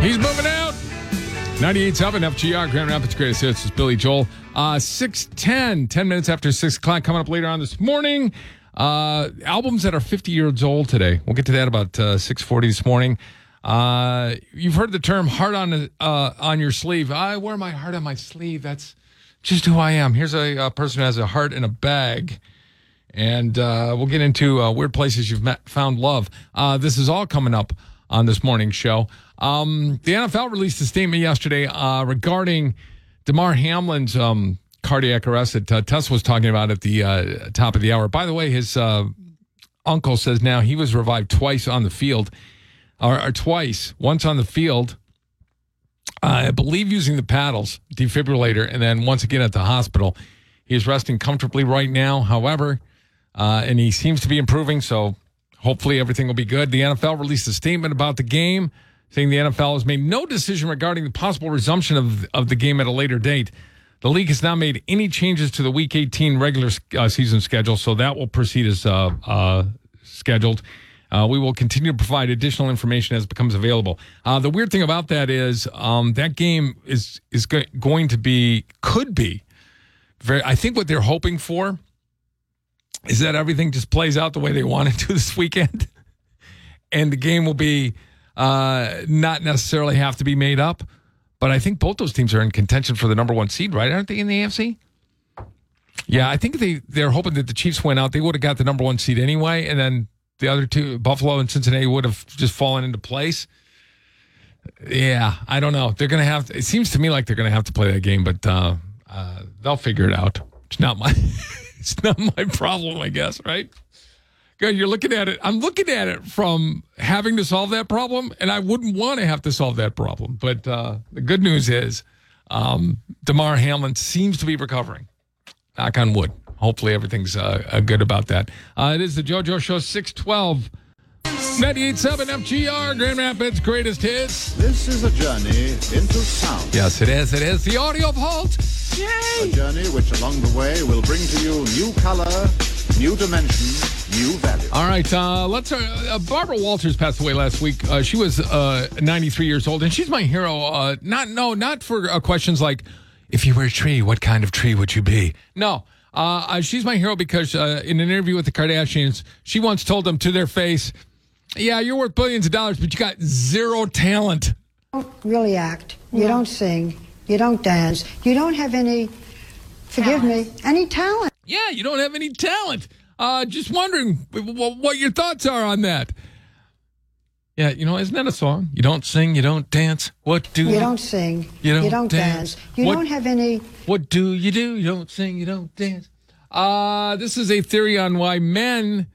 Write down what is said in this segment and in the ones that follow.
He's moving out. 98.7 FGR, Grand Rapids Greatest Hits. It's Billy Joel. Uh, 610, 10 minutes after 6 o'clock. Coming up later on this morning. Uh, albums that are 50 years old today. We'll get to that about uh, 640 this morning. Uh, you've heard the term heart on uh, on your sleeve. I wear my heart on my sleeve. That's just who I am. Here's a, a person who has a heart in a bag. And uh, we'll get into uh, weird places you've met, found love. Uh, this is all coming up on this morning's show. Um, the NFL released a statement yesterday uh, regarding Damar Hamlin's um, cardiac arrest that uh, Tess was talking about at the uh, top of the hour. By the way, his uh, uncle says now he was revived twice on the field, or, or twice, once on the field, I believe using the paddles, defibrillator, and then once again at the hospital. He is resting comfortably right now, however, uh, and he seems to be improving, so hopefully everything will be good. The NFL released a statement about the game saying the NFL has made no decision regarding the possible resumption of, of the game at a later date. The league has not made any changes to the Week 18 regular uh, season schedule, so that will proceed as uh, uh, scheduled. Uh, we will continue to provide additional information as it becomes available. Uh, the weird thing about that is um, that game is is go- going to be could be very. I think what they're hoping for is that everything just plays out the way they want it to this weekend, and the game will be uh, not necessarily have to be made up. But I think both those teams are in contention for the number one seed, right? Aren't they in the AFC? Yeah, I think they they're hoping that the Chiefs went out. They would have got the number one seed anyway, and then the other two, Buffalo and Cincinnati, would have just fallen into place. Yeah, I don't know. They're gonna have. It seems to me like they're gonna have to play that game, but uh, uh, they'll figure it out. It's not my. it's not my problem, I guess. Right? You're looking at it. I'm looking at it from having to solve that problem, and I wouldn't want to have to solve that problem. But uh, the good news is, um, Damar Hamlin seems to be recovering. Knock on wood. Hopefully, everything's uh, uh, good about that. Uh, it is the JoJo Show 612. 98.7 FGR, Grand Rapids' greatest hits. This is a journey into sound. Yes, it is. It is the audio vault. Yay! A journey which along the way will bring to you new color, new dimension, new value. All right, uh, let's. Uh, Barbara Walters passed away last week. Uh, she was uh, 93 years old, and she's my hero. Uh, not no, not for uh, questions like, if you were a tree, what kind of tree would you be? No, uh, uh, she's my hero because uh, in an interview with the Kardashians, she once told them to their face, "Yeah, you're worth billions of dollars, but you got zero talent." don't really act. You don't sing. You don't dance. You don't have any, forgive me, any talent. Yeah, you don't have any talent. Uh, just wondering what your thoughts are on that. Yeah, you know, isn't that a song? You don't sing, you don't dance. What do You you don't sing. You don't dance. dance. You What- don't have any. What do you do? You don't sing, you don't dance. Uh, this is a theory on why men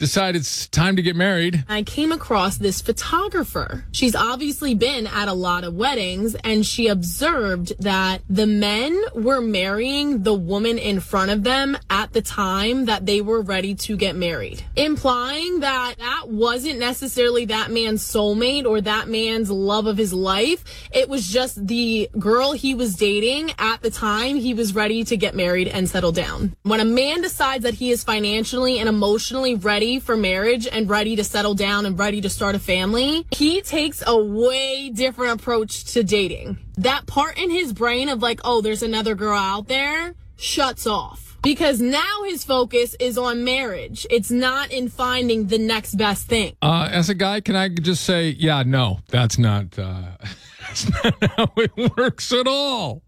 decide it's time to get married. I came across this photographer. She's obviously been at a lot of weddings and she observed that the men were marrying the woman in front of them at the time that they were ready to get married, implying that that wasn't necessarily that man's soulmate or that man's love of his life. It was just the girl he was dating at the time he was ready to get married and settle down. When a man decides that he is financially and emotionally ready for marriage and ready to settle down and ready to start a family, he takes a way different approach to dating. That part in his brain of like, oh, there's another girl out there shuts off. Because now his focus is on marriage. It's not in finding the next best thing. Uh, as a guy, can I just say, yeah, no, that's not, uh, that's not how it works at all.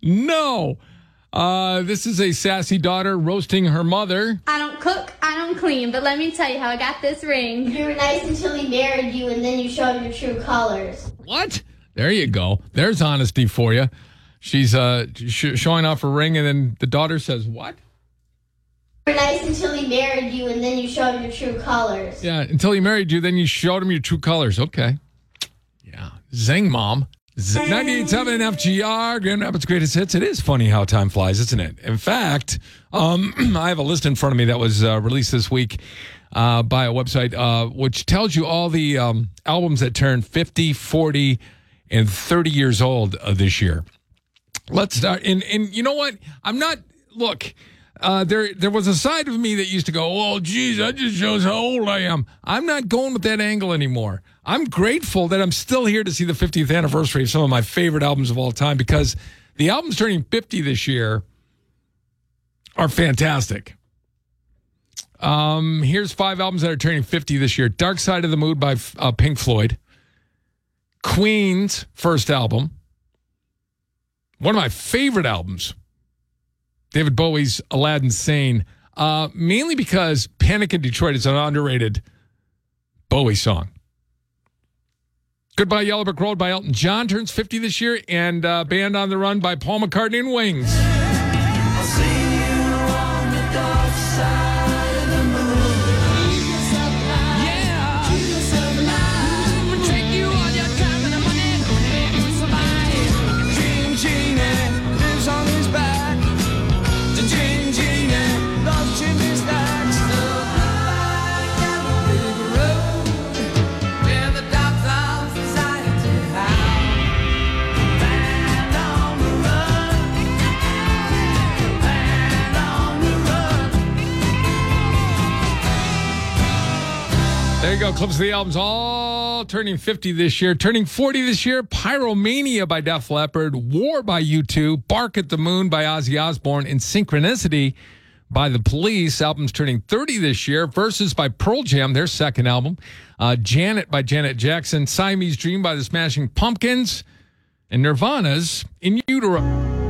No. Uh, this is a sassy daughter roasting her mother. I don't cook, I don't clean, but let me tell you how I got this ring. You were nice until he married you, and then you showed your true colors. What? There you go. There's honesty for you. She's uh, sh- showing off her ring, and then the daughter says, What? You were nice until he married you, and then you showed your true colors. Yeah, until he married you, then you showed him your true colors. Okay. Yeah. Zing, mom. Z- 98.7 FGR, Grand Rapids Greatest Hits. It is funny how time flies, isn't it? In fact, um, I have a list in front of me that was uh, released this week uh, by a website uh, which tells you all the um, albums that turned 50, 40, and 30 years old uh, this year. Let's start. And, and you know what? I'm not, look, Uh, there, there was a side of me that used to go, "Oh, geez, that just shows how old I am." I'm not going with that angle anymore. I'm grateful that I'm still here to see the 50th anniversary of some of my favorite albums of all time because the albums turning 50 this year are fantastic. Um, here's five albums that are turning 50 this year: "Dark Side of the Moon" by uh, Pink Floyd, Queen's first album, one of my favorite albums. David Bowie's Aladdin Sane, uh, mainly because Panic in Detroit is an underrated Bowie song. Goodbye Yellow Brick Road by Elton John turns 50 this year, and uh, Band on the Run by Paul McCartney and Wings. There you go. Clips of the albums all turning 50 this year. Turning 40 this year, Pyromania by Def Leppard, War by U2, Bark at the Moon by Ozzy Osbourne, and Synchronicity by The Police. Albums turning 30 this year. Vs. by Pearl Jam, their second album. Uh, Janet by Janet Jackson. Siamese Dream by The Smashing Pumpkins. And Nirvana's In Utero.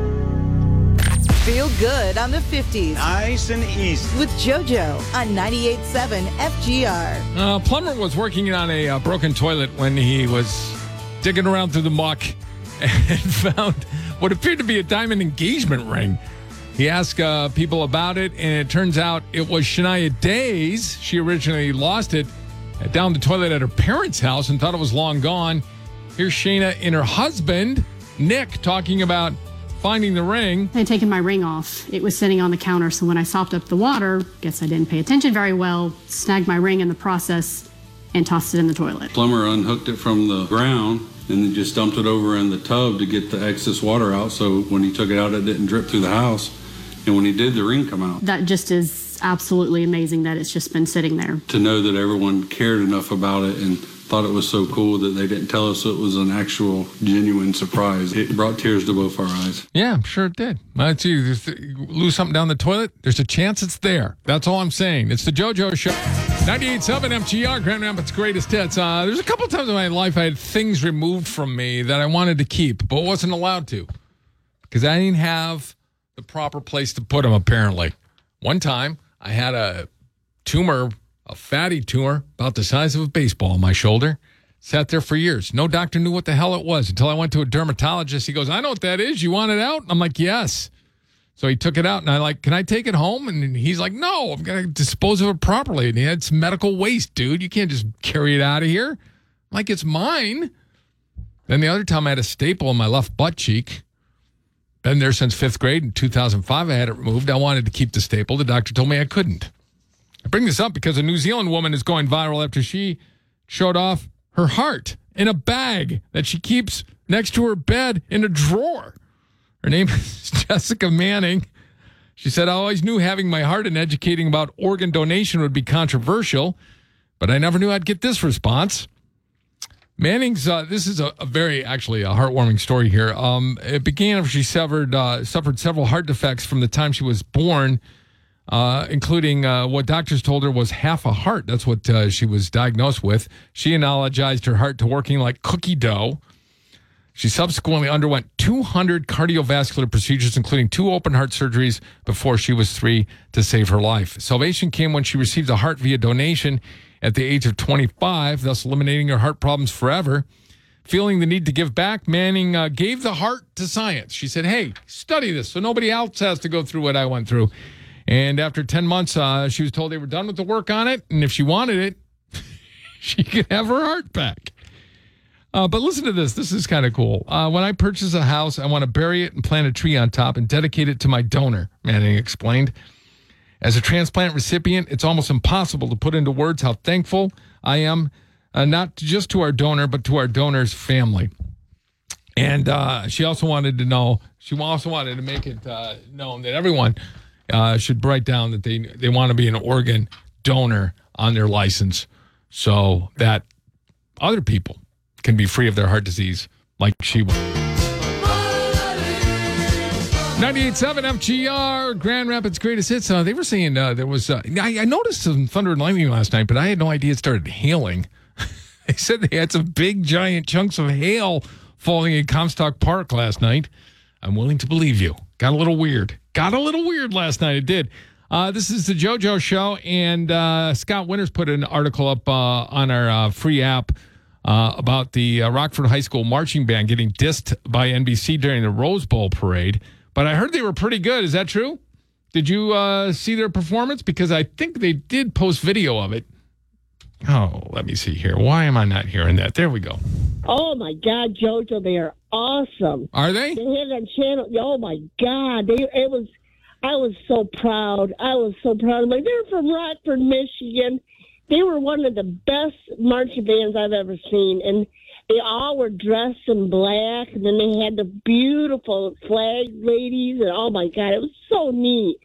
Feel good on the 50s Nice and easy. with JoJo on 98.7 FGR. Uh, plumber was working on a uh, broken toilet when he was digging around through the muck and found what appeared to be a diamond engagement ring. He asked uh, people about it, and it turns out it was Shania Day's. She originally lost it down the toilet at her parents' house and thought it was long gone. Here's Shana and her husband, Nick, talking about finding the ring. I had taken my ring off. It was sitting on the counter, so when I sopped up the water, guess I didn't pay attention very well, snagged my ring in the process, and tossed it in the toilet. Plumber unhooked it from the ground and then just dumped it over in the tub to get the excess water out. So when he took it out, it didn't drip through the house. And when he did, the ring come out. That just is absolutely amazing that it's just been sitting there. To know that everyone cared enough about it and thought it was so cool that they didn't tell us it was an actual genuine surprise. It brought tears to both our eyes. Yeah, I'm sure it did. Well, see, you lose something down the toilet, there's a chance it's there. That's all I'm saying. It's the JoJo Show. 98.7 FGR, Grand Rapids Greatest Hits. Uh, there's a couple times in my life I had things removed from me that I wanted to keep, but wasn't allowed to because I didn't have the proper place to put them, apparently. One time I had a tumor, a fatty tumor about the size of a baseball on my shoulder. Sat there for years. No doctor knew what the hell it was until I went to a dermatologist. He goes, I know what that is. You want it out? I'm like, yes. So he took it out and I like, can I take it home? And he's like, no, I'm going to dispose of it properly. And he had it's medical waste, dude. You can't just carry it out of here. I'm like, it's mine. Then the other time I had a staple in my left butt cheek. Been there since fifth grade. In 2005, I had it removed. I wanted to keep the staple. The doctor told me I couldn't. I bring this up because a New Zealand woman is going viral after she showed off her heart in a bag that she keeps next to her bed in a drawer. Her name is Jessica Manning. She said, I always knew having my heart and educating about organ donation would be controversial, but I never knew I'd get this response. Manning's, uh, this is a, a, very, actually, a heartwarming story here. Um, it began after she suffered, uh, suffered several heart defects from the time she was born, uh, including uh, what doctors told her was half a heart. That's what uh, she was diagnosed with. She analogized her heart to working like cookie dough. She subsequently underwent 200 cardiovascular procedures, including two open heart surgeries before she was three to save her life. Salvation came when she received a heart via donation at the age of 25, thus eliminating her heart problems forever. Feeling the need to give back, Manning uh, gave the heart to science. She said, Hey, study this so nobody else has to go through what I went through. And after 10 months, uh, she was told they were done with the work on it. And if she wanted it, she could have her heart back. Uh, but listen to this. This is kind of cool. Uh, when I purchase a house, I want to bury it and plant a tree on top and dedicate it to my donor, Manning explained. As a transplant recipient, it's almost impossible to put into words how thankful I am, uh, not just to our donor, but to our donor's family. And uh, she also wanted to know, she also wanted to make it uh, known that everyone uh, should write down that they they want to be an organ donor on their license, so that other people can be free of their heart disease like she was. 98.7 FGR, Grand Rapids Greatest Hits. Uh, they were saying uh, there was, uh, I, I noticed some thunder and lightning last night, but I had no idea it started hailing. they said they had some big, giant chunks of hail falling in Comstock Park last night. I'm willing to believe you. Got a little weird. Got a little weird last night. It did. Uh, this is the JoJo Show, and uh, Scott Winters put an article up uh, on our uh, free app uh, about the uh, Rockford High School marching band getting dissed by NBC during the Rose Bowl parade. But I heard they were pretty good. Is that true? Did you see their performance? Because I think they did post video of it. Oh, let me see here. Why am I not hearing that? There we go. Oh my God, JoJo, they are awesome. Are they? They had on channel. Oh my God, they it was. I was so proud. I was so proud. Like they're from Rockford, Michigan. They were one of the best marching bands I've ever seen, and they all were dressed in black. And then they had the beautiful flag ladies, and oh my God, it was so neat.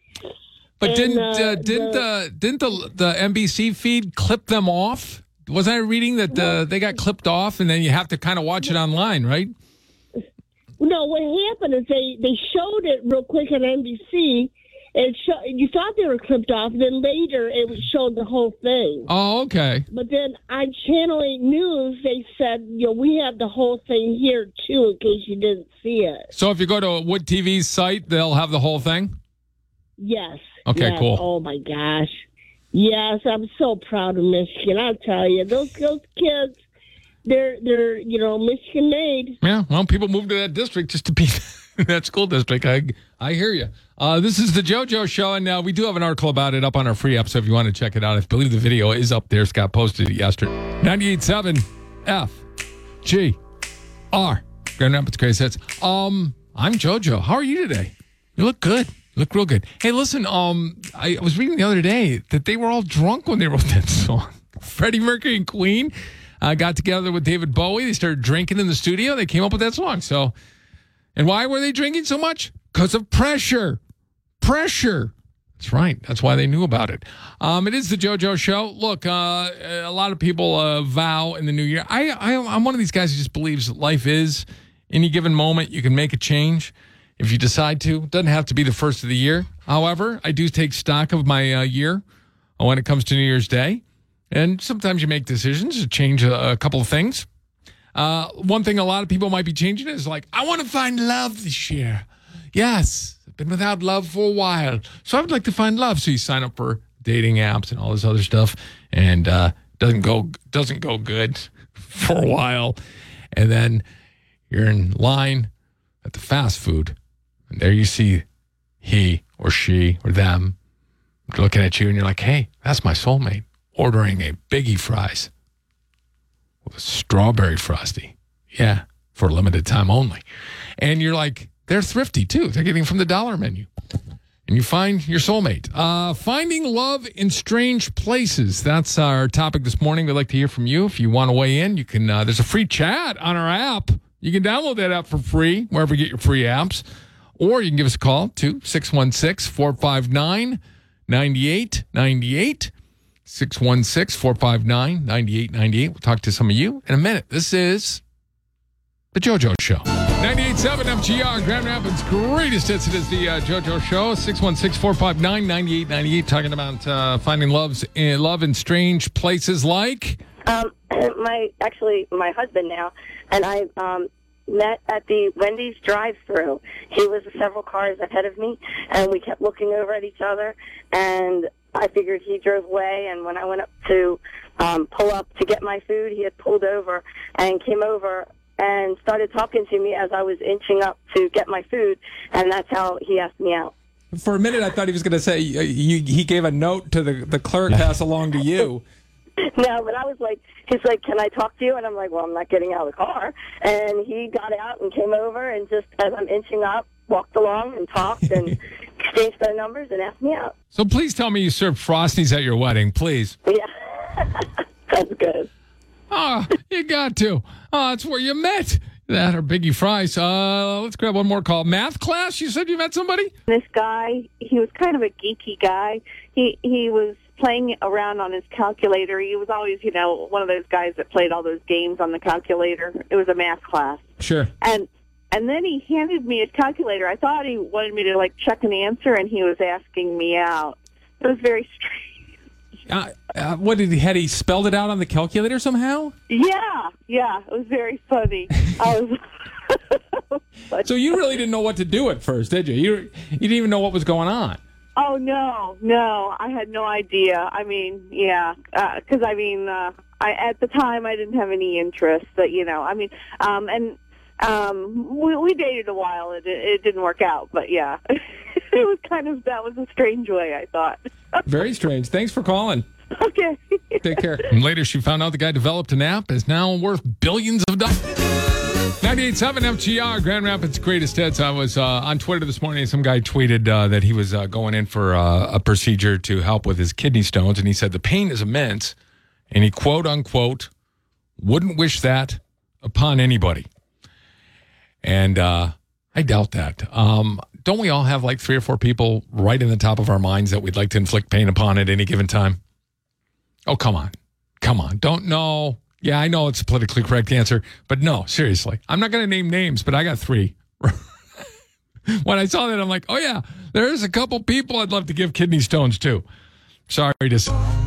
But And, didn't uh, uh, didn't the, didn't the the NBC feed clip them off? Wasn't I reading that uh, they got clipped off, and then you have to kind of watch it online, right? No, what happened is they they showed it real quick on NBC. And show, you thought they were clipped off. Then later, it was showed the whole thing. Oh, okay. But then on Channel 8 News, they said, you know, we have the whole thing here too, in case you didn't see it. So if you go to WOOD TV's site, they'll have the whole thing. Yes. Okay, yes. cool. Oh my gosh. Yes, I'm so proud of Michigan. I'll tell you, those those kids, they're they're you know Michigan made. Yeah, well, people move to that district just to be that school district. I I hear you. Uh, this is the JoJo Show, and uh, we do have an article about it up on our free app. So if you want to check it out, I believe the video is up there. Scott posted it yesterday. 98.7 F G R Grand Rapids Crazy Hits. Um, I'm JoJo. How are you today? You look good. You look real good. Hey, listen. Um, I was reading the other day that they were all drunk when they wrote that song. Freddie Mercury and Queen uh, got together with David Bowie. They started drinking in the studio. They came up with that song. So, and why were they drinking so much? Because of pressure. Pressure. That's right. That's why they knew about it. Um, it is the JoJo Show. Look, uh, a lot of people uh, vow in the new year. I, I, I'm one of these guys who just believes life is any given moment you can make a change if you decide to. It doesn't have to be the first of the year. However, I do take stock of my uh, year when it comes to New Year's Day, and sometimes you make decisions to change a, a couple of things. Uh, one thing a lot of people might be changing is like, I want to find love this year. Yes, I've been without love for a while, so I would like to find love. So you sign up for dating apps and all this other stuff, and uh, doesn't go doesn't go good for a while, and then you're in line at the fast food, and there you see he or she or them looking at you, and you're like, "Hey, that's my soulmate." Ordering a biggie fries with a strawberry frosty. Yeah, for limited time only. And you're like, they're thrifty too. They're getting from the dollar menu. And you find your soulmate. Uh, finding love in strange places. That's our topic this morning. We'd like to hear from you. If you want to weigh in, you can. Uh, there's a free chat on our app. You can download that app for free wherever you get your free apps. Or you can give us a call to 616 459 9898. 616 459 9898. We'll talk to some of you in a minute. This is The JoJo Show. 98.7 FGR, Grand Rapids' greatest hits. It is the uh, JoJo Show. 616 459 9898. Talking about uh, finding loves in, love in strange places like. Um, my actually my husband now, and I um, met at the Wendy's drive-through. He was several cars ahead of me, and we kept looking over at each other. And I figured he drove away, and when I went up to um, pull up to get my food, he had pulled over and came over and started talking to me as I was inching up to get my food, and that's how he asked me out. For a minute, I thought he was going to say uh, he, he gave a note to the, the clerk pass along to you. No, but I was like, he's like, can I talk to you? And I'm like, well, I'm not getting out of the car. And he got out and came over and just as I'm inching up, walked along and talked and exchanged their numbers and asked me out. So please tell me you served Frosties at your wedding, please. Yeah, that's good. Ah, you got to. Oh, that's where you met. That or Biggie Fries. Uh, let's grab one more call. Math class. You said you met somebody. This guy, he was kind of a geeky guy. He he was playing around on his calculator. He was always, you know, one of those guys that played all those games on the calculator. It was a math class. Sure. And and then he handed me a calculator. I thought he wanted me to like check an answer, and he was asking me out. It was very strange. Uh, uh, what did he had he spelled it out on the calculator somehow? Yeah, yeah, it was very funny. I was. So you really didn't know what to do at first, did you? You you didn't even know what was going on. Oh no, no, I had no idea. I mean, yeah, because I mean, uh, I at the time I didn't have any interest, but you know, I mean, um, and um, we, we dated a while. It it didn't work out, but yeah, it was kind of that was a strange way. I thought. Very strange. Thanks for calling. Okay. Take care. And later, she found out the guy developed an app is now worth billions of dollars. 98.7 FGR, Grand Rapids Greatest Hits. I was uh, on Twitter this morning. Some guy tweeted uh, that he was uh, going in for uh, a procedure to help with his kidney stones. And he said the pain is immense. And he quote unquote, wouldn't wish that upon anybody. And uh, I doubt that. Um, don't we all have like three or four people right in the top of our minds that we'd like to inflict pain upon at any given time? Oh, come on. Come on. Don't know. Yeah, I know it's a politically correct answer, but no, seriously. I'm not going to name names, but I got three. when I saw that, I'm like, oh, yeah, there's a couple people I'd love to give kidney stones to. Sorry to.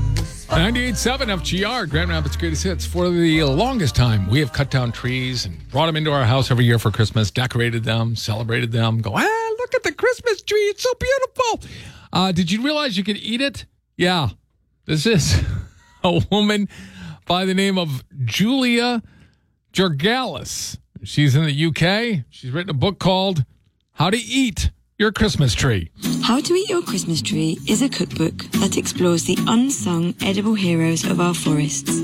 98.7 FGR, Grand Rapids Greatest Hits. For the longest time, we have cut down trees and brought them into our house every year for Christmas, decorated them, celebrated them, go, ah, look at the Christmas tree. It's so beautiful. Uh, did you realize you could eat it? Yeah. This is a woman by the name of Julia Georgallis. She's in the UK. She's written a book called How to Eat Your Christmas Tree. How to Eat Your Christmas Tree is a cookbook that explores the unsung edible heroes of our forests,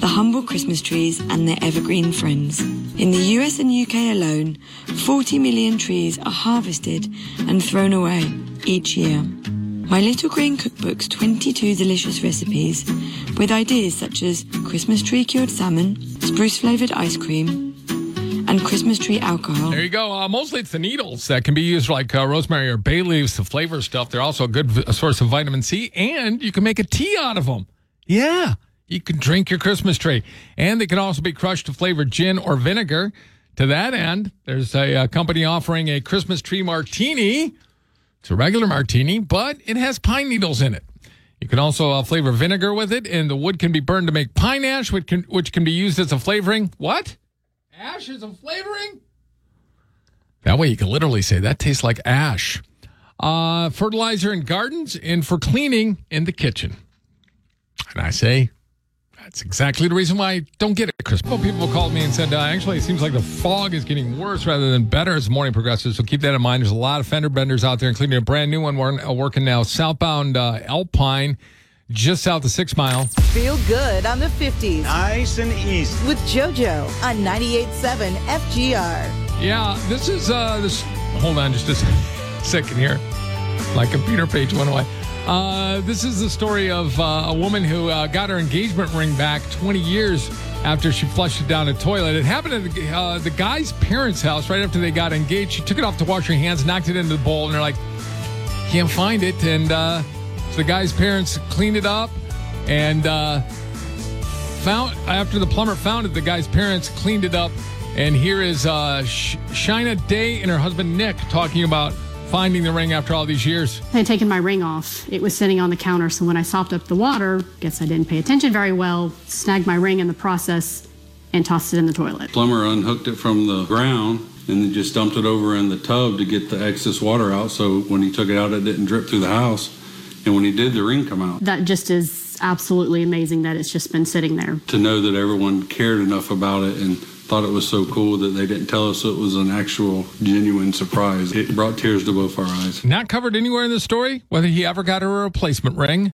the humble Christmas trees and their evergreen friends. In the US and UK alone, 40 million trees are harvested and thrown away each year. My Little Green Cookbook's 22 delicious recipes with ideas such as Christmas tree cured salmon, spruce flavored ice cream, and Christmas tree alcohol. There you go. Uh, mostly it's the needles that can be used like uh, rosemary or bay leaves to flavor stuff. They're also a good source of vitamin C, and you can make a tea out of them. Yeah, you can drink your Christmas tree. And they can also be crushed to flavor gin or vinegar. To that end, there's a, uh company offering a Christmas tree martini. It's a regular martini, but it has pine needles in it. You can also uh, flavor vinegar with it, and the wood can be burned to make pine ash, which can, which can be used as a flavoring. What? Ash is a flavoring? That way you can literally say that tastes like ash. Uh, fertilizer in gardens and for cleaning in the kitchen. And I say, that's exactly the reason why I don't get it Christmas. Well, people called me and said, uh, actually, it seems like the fog is getting worse rather than better as the morning progresses. So keep that in mind. There's a lot of fender benders out there, including a brand new one we're uh, working now, southbound uh, Alpine, just south of Six Mile. Feel good on the 50s. Nice and easy. With JoJo on 98.7 FGR. Yeah, this is uh this. Hold on, just a second here. My computer page went away. Uh, this is the story of uh, a woman who uh, got her engagement ring back 20 years after she flushed it down a toilet. It happened at the, uh, the guy's parents' house right after they got engaged. She took it off to wash her hands, knocked it into the bowl, and they're like, can't find it. And uh, so the guy's parents cleaned it up and uh, found after the plumber found it, the guy's parents cleaned it up. And here is uh, Sh- Shina Day and her husband Nick talking about finding the ring after all these years. I had taken my ring off. It was sitting on the counter, so when I sopped up the water, guess I didn't pay attention very well, snagged my ring in the process, and tossed it in the toilet. Plumber unhooked it from the ground and then just dumped it over in the tub to get the excess water out. So when he took it out, it didn't drip through the house. And when he did, the ring come out. That just is absolutely amazing that it's just been sitting there. To know that everyone cared enough about it and thought it was so cool that they didn't tell us it was an actual genuine surprise. It brought tears to both our eyes. Not covered anywhere in the story whether he ever got her a replacement ring